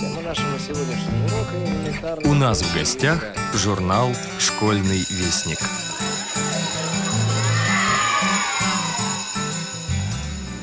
Тема нашего сегодняшнего урока элементарная... У нас в гостях журнал «Школьный вестник».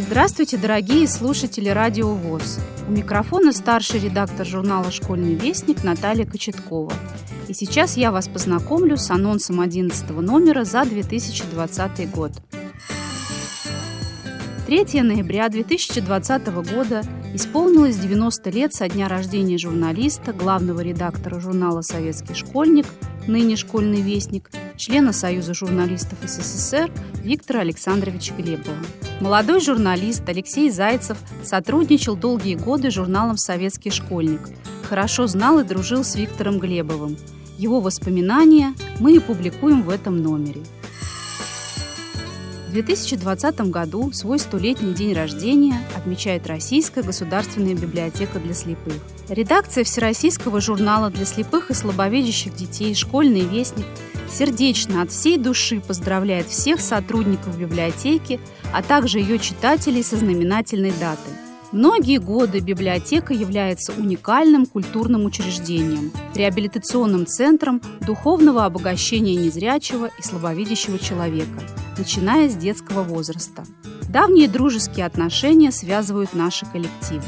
Здравствуйте, дорогие слушатели Радио ВОЗ. У микрофона старший редактор журнала «Школьный вестник» Наталья Кочеткова. И сейчас я вас познакомлю с анонсом 11 номера за 2020 год. 3 ноября 2020 года исполнилось 90 лет со дня рождения журналиста, главного редактора журнала «Советский школьник», ныне «Школьный вестник», члена Союза журналистов СССР Виктора Александровича Глебова. Молодой журналист Алексей Зайцев сотрудничал долгие годы с журналом «Советский школьник», хорошо знал и дружил с Виктором Глебовым. Его воспоминания мы и публикуем в этом номере. В 2020 году свой столетний день рождения отмечает Российская государственная библиотека для слепых. Редакция Всероссийского журнала для слепых и слабовидящих детей «Школьный вестник» сердечно от всей души поздравляет всех сотрудников библиотеки, а также ее читателей со знаменательной датой. Многие годы библиотека является уникальным культурным учреждением, реабилитационным центром духовного обогащения незрячего и слабовидящего человека, начиная с детского возраста. Давние дружеские отношения связывают наши коллективы.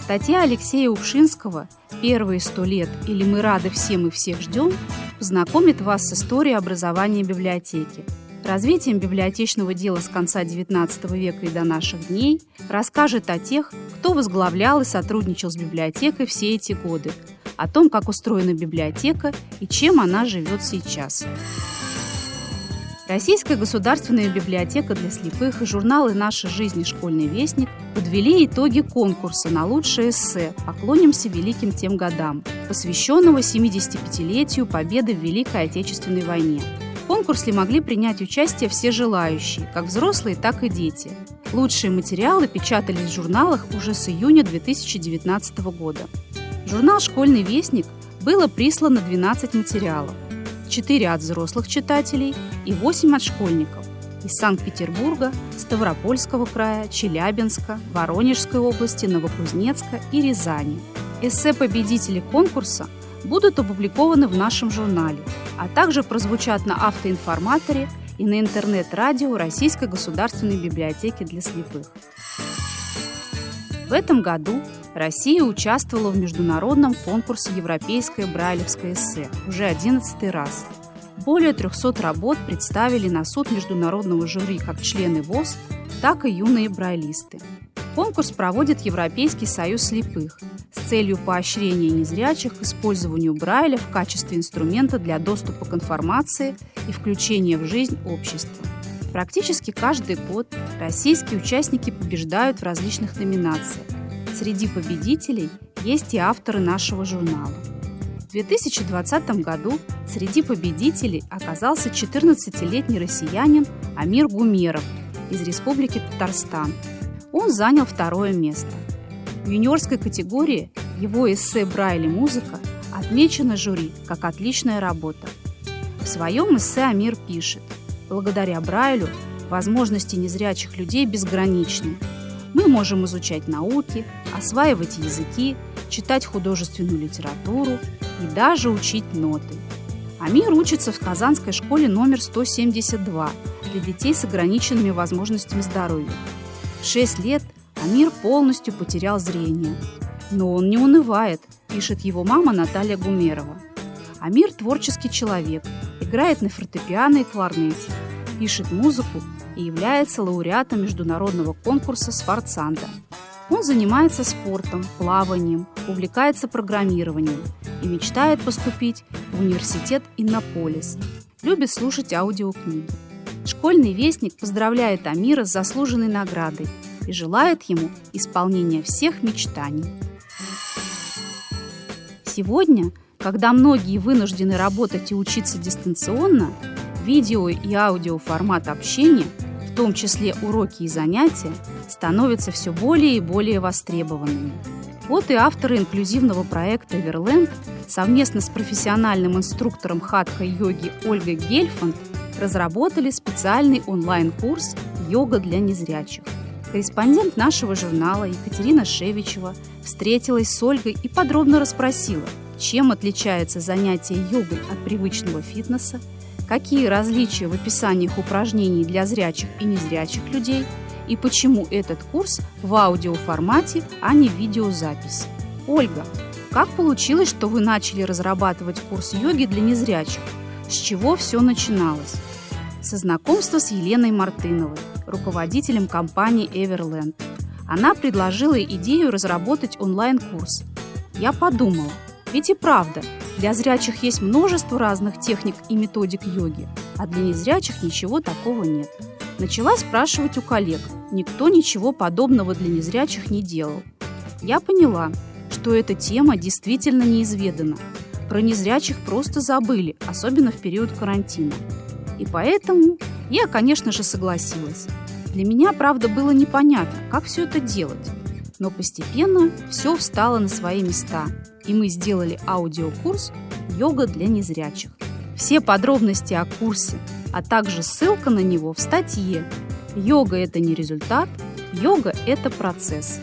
Статья Алексея Упшинского «Первые сто лет» или «Мы рады всем и всех ждем» познакомит вас с историей образования библиотеки, развитием библиотечного дела с конца XIX века и до наших дней, расскажет о тех, кто возглавлял и сотрудничал с библиотекой все эти годы, о том, как устроена библиотека и чем она живет сейчас. Российская государственная библиотека для слепых и журналы «Наша жизнь» и «Школьный вестник» подвели итоги конкурса на лучшее эссе «Поклонимся великим тем годам», посвященного 75-летию победы в Великой Отечественной войне. В конкурсе могли принять участие все желающие, как взрослые, так и дети. Лучшие материалы печатались в журналах уже с июня 2019 года. Журнал «Школьный вестник» было прислано 12 материалов. 4 от взрослых читателей и 8 от школьников из Санкт-Петербурга, Ставропольского края, Челябинска, Воронежской области, Новокузнецка и Рязани. Эссе победителей конкурса будут опубликованы в нашем журнале, а также прозвучат на автоинформаторе и на интернет-радио Российской государственной библиотеки для слепых. В этом году Россия участвовала в международном конкурсе «Европейское брайлевское эссе» уже 11 раз. Более 300 работ представили на суд международного жюри как члены ВОЗ, так и юные брайлисты. Конкурс проводит Европейский союз слепых с целью поощрения незрячих к использованию Брайля в качестве инструмента для доступа к информации и включения в жизнь общества. Практически каждый год российские участники побеждают в различных номинациях, Среди победителей есть и авторы нашего журнала. В 2020 году среди победителей оказался 14-летний россиянин Амир Гумеров из Республики Татарстан. Он занял второе место. В юниорской категории его эссе «Брайли музыка» отмечено жюри как отличная работа. В своем эссе Амир пишет «Благодаря Брайлю возможности незрячих людей безграничны, мы можем изучать науки, осваивать языки, читать художественную литературу и даже учить ноты. Амир учится в Казанской школе номер 172 для детей с ограниченными возможностями здоровья. В 6 лет Амир полностью потерял зрение. Но он не унывает, пишет его мама Наталья Гумерова. Амир творческий человек, играет на фортепиано и кларнете, пишет музыку и является лауреатом международного конкурса «Сфорцанда». Он занимается спортом, плаванием, увлекается программированием и мечтает поступить в университет Иннополис. Любит слушать аудиокниги. Школьный вестник поздравляет Амира с заслуженной наградой и желает ему исполнения всех мечтаний. Сегодня, когда многие вынуждены работать и учиться дистанционно, видео и аудио формат общения – в том числе уроки и занятия, становятся все более и более востребованными. Вот и авторы инклюзивного проекта «Эверленд» совместно с профессиональным инструктором хатха-йоги Ольгой Гельфанд разработали специальный онлайн-курс «Йога для незрячих». Корреспондент нашего журнала Екатерина Шевичева Встретилась с Ольгой и подробно расспросила, чем отличается занятие йогой от привычного фитнеса, какие различия в описаниях упражнений для зрячих и незрячих людей и почему этот курс в аудиоформате, а не видеозаписи. Ольга, как получилось, что вы начали разрабатывать курс йоги для незрячих? С чего все начиналось? Со знакомства с Еленой Мартыновой, руководителем компании Everland. Она предложила идею разработать онлайн-курс. Я подумала, ведь и правда, для зрячих есть множество разных техник и методик йоги, а для незрячих ничего такого нет. Начала спрашивать у коллег. Никто ничего подобного для незрячих не делал. Я поняла, что эта тема действительно неизведана. Про незрячих просто забыли, особенно в период карантина. И поэтому я, конечно же, согласилась. Для меня, правда, было непонятно, как все это делать. Но постепенно все встало на свои места, и мы сделали аудиокурс «Йога для незрячих». Все подробности о курсе, а также ссылка на него в статье «Йога – это не результат, йога – это процесс».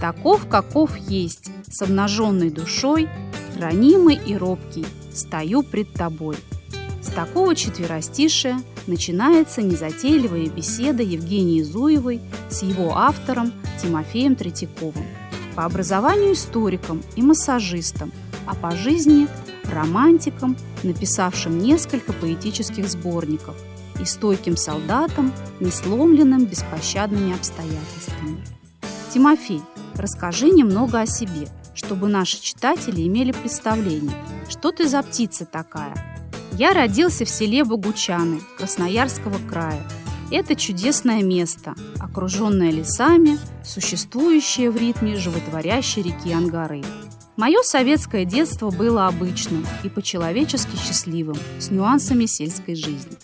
Таков, каков есть, с обнаженной душой, ранимый и робкий, стою пред тобой. С такого четверостишия начинается незатейливая беседа Евгении Зуевой с его автором Тимофеем Третьяковым. По образованию историком и массажистом, а по жизни романтиком, написавшим несколько поэтических сборников, и стойким солдатом, не сломленным беспощадными обстоятельствами. Тимофей, расскажи немного о себе, чтобы наши читатели имели представление, что ты за птица такая. Я родился в селе Богучаны Красноярского края. Это чудесное место, окруженное лесами, существующее в ритме животворящей реки Ангары. Мое советское детство было обычным и по-человечески счастливым, с нюансами сельской жизни.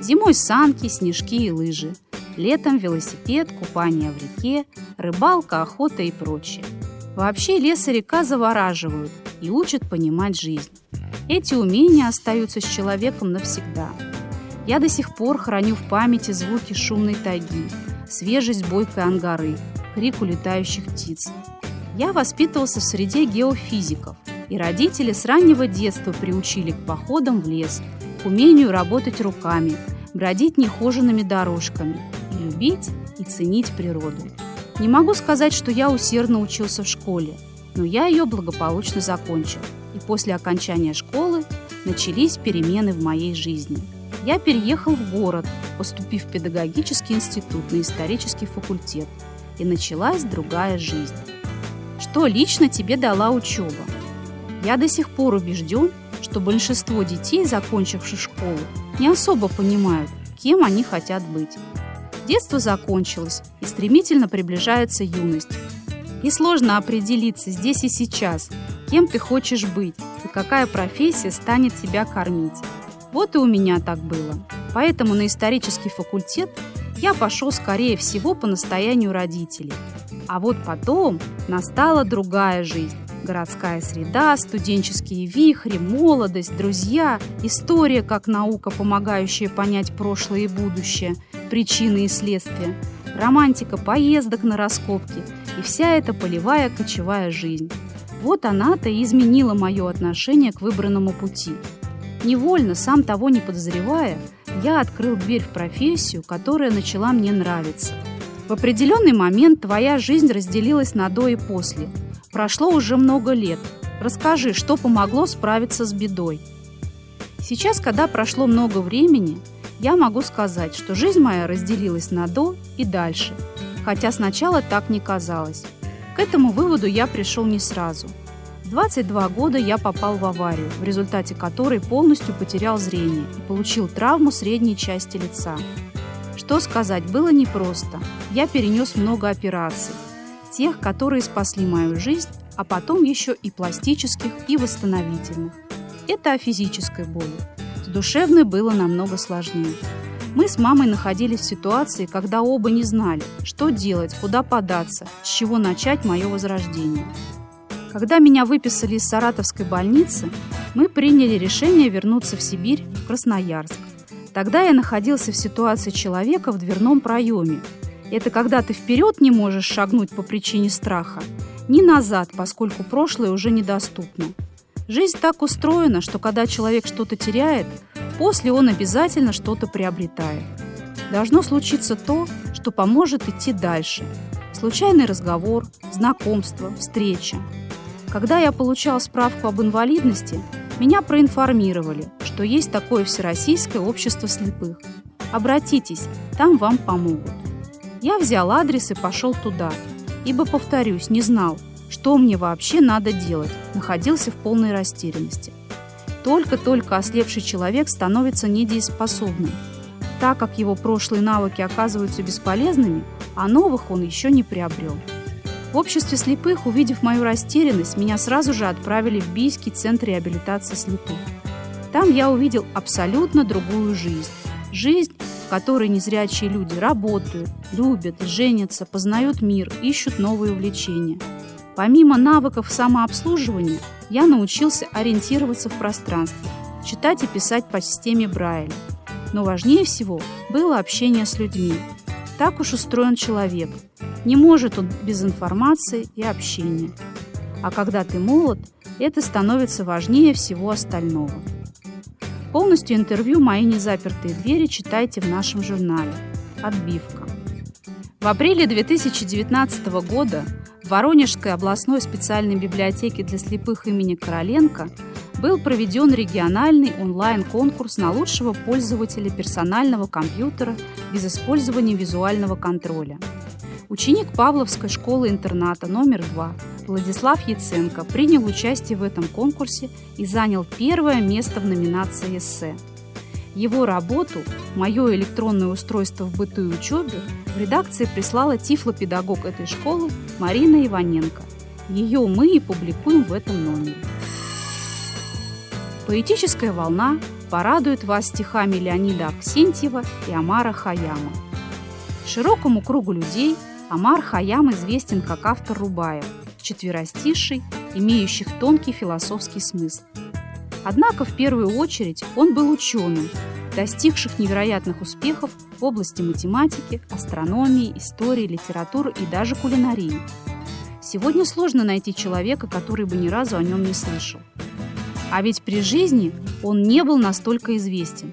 Зимой санки, снежки и лыжи. Летом велосипед, купание в реке, рыбалка, охота и прочее. Вообще лес и река завораживают и учат понимать жизнь. Эти умения остаются с человеком навсегда. Я до сих пор храню в памяти звуки шумной тайги, свежесть бойкой ангары, крик улетающих птиц, я воспитывался в среде геофизиков, и родители с раннего детства приучили к походам в лес, к умению работать руками, бродить нехоженными дорожками любить и ценить природу. Не могу сказать, что я усердно учился в школе, но я ее благополучно закончил, и после окончания школы начались перемены в моей жизни. Я переехал в город, поступив в педагогический институт на исторический факультет, и началась другая жизнь. Что лично тебе дала учеба? Я до сих пор убежден, что большинство детей, закончивших школу, не особо понимают, кем они хотят быть. Детство закончилось, и стремительно приближается юность. И сложно определиться здесь и сейчас, кем ты хочешь быть и какая профессия станет тебя кормить. Вот и у меня так было. Поэтому на исторический факультет я пошел, скорее всего, по настоянию родителей – а вот потом настала другая жизнь. Городская среда, студенческие вихри, молодость, друзья, история как наука, помогающая понять прошлое и будущее, причины и следствия, романтика поездок на раскопки и вся эта полевая кочевая жизнь. Вот она-то и изменила мое отношение к выбранному пути. Невольно, сам того не подозревая, я открыл дверь в профессию, которая начала мне нравиться – в определенный момент твоя жизнь разделилась на до и после. Прошло уже много лет. Расскажи, что помогло справиться с бедой. Сейчас, когда прошло много времени, я могу сказать, что жизнь моя разделилась на до и дальше, хотя сначала так не казалось. К этому выводу я пришел не сразу. В 22 года я попал в аварию, в результате которой полностью потерял зрение и получил травму средней части лица. Что сказать, было непросто. Я перенес много операций. Тех, которые спасли мою жизнь, а потом еще и пластических, и восстановительных. Это о физической боли. С душевной было намного сложнее. Мы с мамой находились в ситуации, когда оба не знали, что делать, куда податься, с чего начать мое возрождение. Когда меня выписали из Саратовской больницы, мы приняли решение вернуться в Сибирь, в Красноярск. Тогда я находился в ситуации человека в дверном проеме. Это когда ты вперед не можешь шагнуть по причине страха, ни назад, поскольку прошлое уже недоступно. Жизнь так устроена, что когда человек что-то теряет, после он обязательно что-то приобретает. Должно случиться то, что поможет идти дальше. Случайный разговор, знакомство, встреча. Когда я получал справку об инвалидности, меня проинформировали, что есть такое Всероссийское общество слепых. Обратитесь, там вам помогут. Я взял адрес и пошел туда, ибо, повторюсь, не знал, что мне вообще надо делать, находился в полной растерянности. Только-только ослепший человек становится недееспособным, так как его прошлые навыки оказываются бесполезными, а новых он еще не приобрел. В обществе слепых, увидев мою растерянность, меня сразу же отправили в Бийский центр реабилитации слепых. Там я увидел абсолютно другую жизнь. Жизнь, в которой незрячие люди работают, любят, женятся, познают мир, ищут новые увлечения. Помимо навыков самообслуживания, я научился ориентироваться в пространстве, читать и писать по системе Брайля. Но важнее всего было общение с людьми. Так уж устроен человек. Не может он без информации и общения. А когда ты молод, это становится важнее всего остального. Полностью интервью «Мои незапертые двери» читайте в нашем журнале «Отбивка». В апреле 2019 года в Воронежской областной специальной библиотеке для слепых имени Короленко был проведен региональный онлайн-конкурс на лучшего пользователя персонального компьютера без использования визуального контроля. Ученик Павловской школы-интерната номер 2 Владислав Яценко принял участие в этом конкурсе и занял первое место в номинации «Эссе». Его работу «Мое электронное устройство в быту и учебе» в редакции прислала тифлопедагог этой школы Марина Иваненко. Ее мы и публикуем в этом номере. Поэтическая волна порадует вас стихами Леонида Аксентьева и Амара Хаяма. Широкому кругу людей Амар Хаям известен как автор Рубаев – четверостишей, имеющих тонкий философский смысл. Однако в первую очередь он был ученым, достигших невероятных успехов в области математики, астрономии, истории, литературы и даже кулинарии. Сегодня сложно найти человека, который бы ни разу о нем не слышал. А ведь при жизни он не был настолько известен.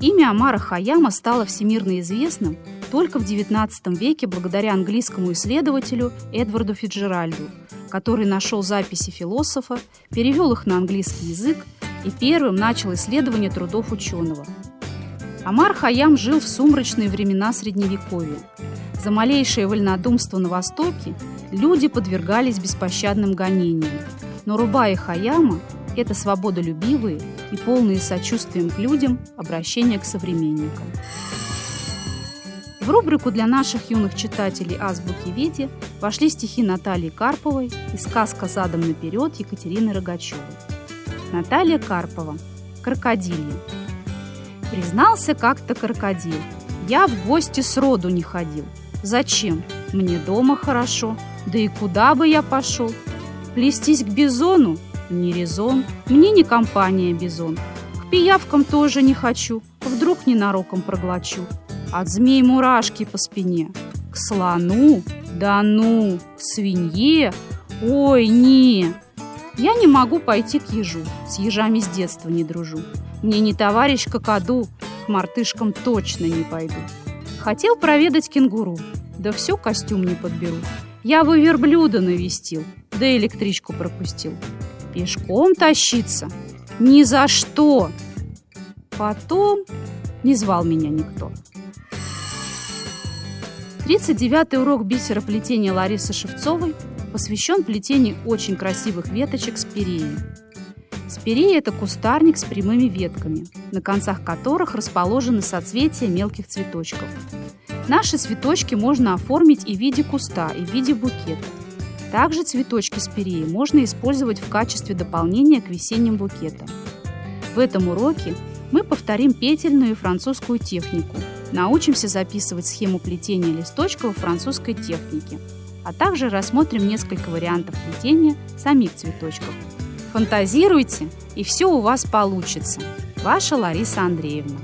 Имя Амара Хаяма стало всемирно известным только в XIX веке благодаря английскому исследователю Эдварду Фиджеральду, который нашел записи философа, перевел их на английский язык и первым начал исследование трудов ученого. Амар Хаям жил в сумрачные времена Средневековья. За малейшее вольнодумство на Востоке люди подвергались беспощадным гонениям. Но Руба и Хаяма – это свободолюбивые и полные сочувствием к людям обращения к современникам. В рубрику для наших юных читателей «Азбуки Веди» вошли стихи Натальи Карповой и сказка «Задом наперед» Екатерины Рогачевой. Наталья Карпова. Крокодилья. Признался как-то крокодил. Я в гости с роду не ходил. Зачем? Мне дома хорошо. Да и куда бы я пошел? Плестись к бизону? Не резон. Мне не компания бизон. К пиявкам тоже не хочу. Вдруг ненароком проглочу. От змей мурашки по спине. К слону? Да ну! К свинье? Ой, не! Я не могу пойти к ежу. С ежами с детства не дружу. Мне не товарищ какаду, к мартышкам точно не пойду. Хотел проведать кенгуру, да все костюм не подберу. Я бы верблюда навестил, да электричку пропустил. Пешком тащиться? Ни за что! Потом не звал меня никто. 39-й урок бисероплетения Ларисы Шевцовой посвящен плетению очень красивых веточек спиреи. Спирея – это кустарник с прямыми ветками, на концах которых расположены соцветия мелких цветочков. Наши цветочки можно оформить и в виде куста, и в виде букета. Также цветочки спиреи можно использовать в качестве дополнения к весенним букетам. В этом уроке мы повторим петельную и французскую технику – Научимся записывать схему плетения листочков французской техники, а также рассмотрим несколько вариантов плетения самих цветочков. Фантазируйте, и все у вас получится. Ваша Лариса Андреевна.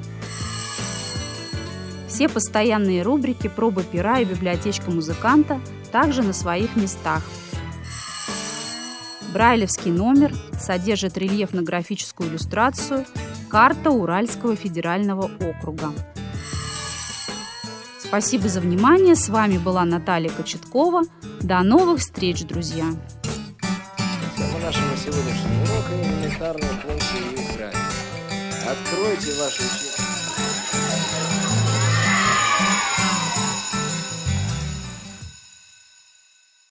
Все постоянные рубрики «Проба пера» и «Библиотечка музыканта» также на своих местах. Брайлевский номер содержит рельефно-графическую иллюстрацию «Карта Уральского федерального округа». Спасибо за внимание. С вами была Наталья Кочеткова. До новых встреч, друзья! Тема нашего сегодняшнего урока – элементарные функции игры. Откройте ваши.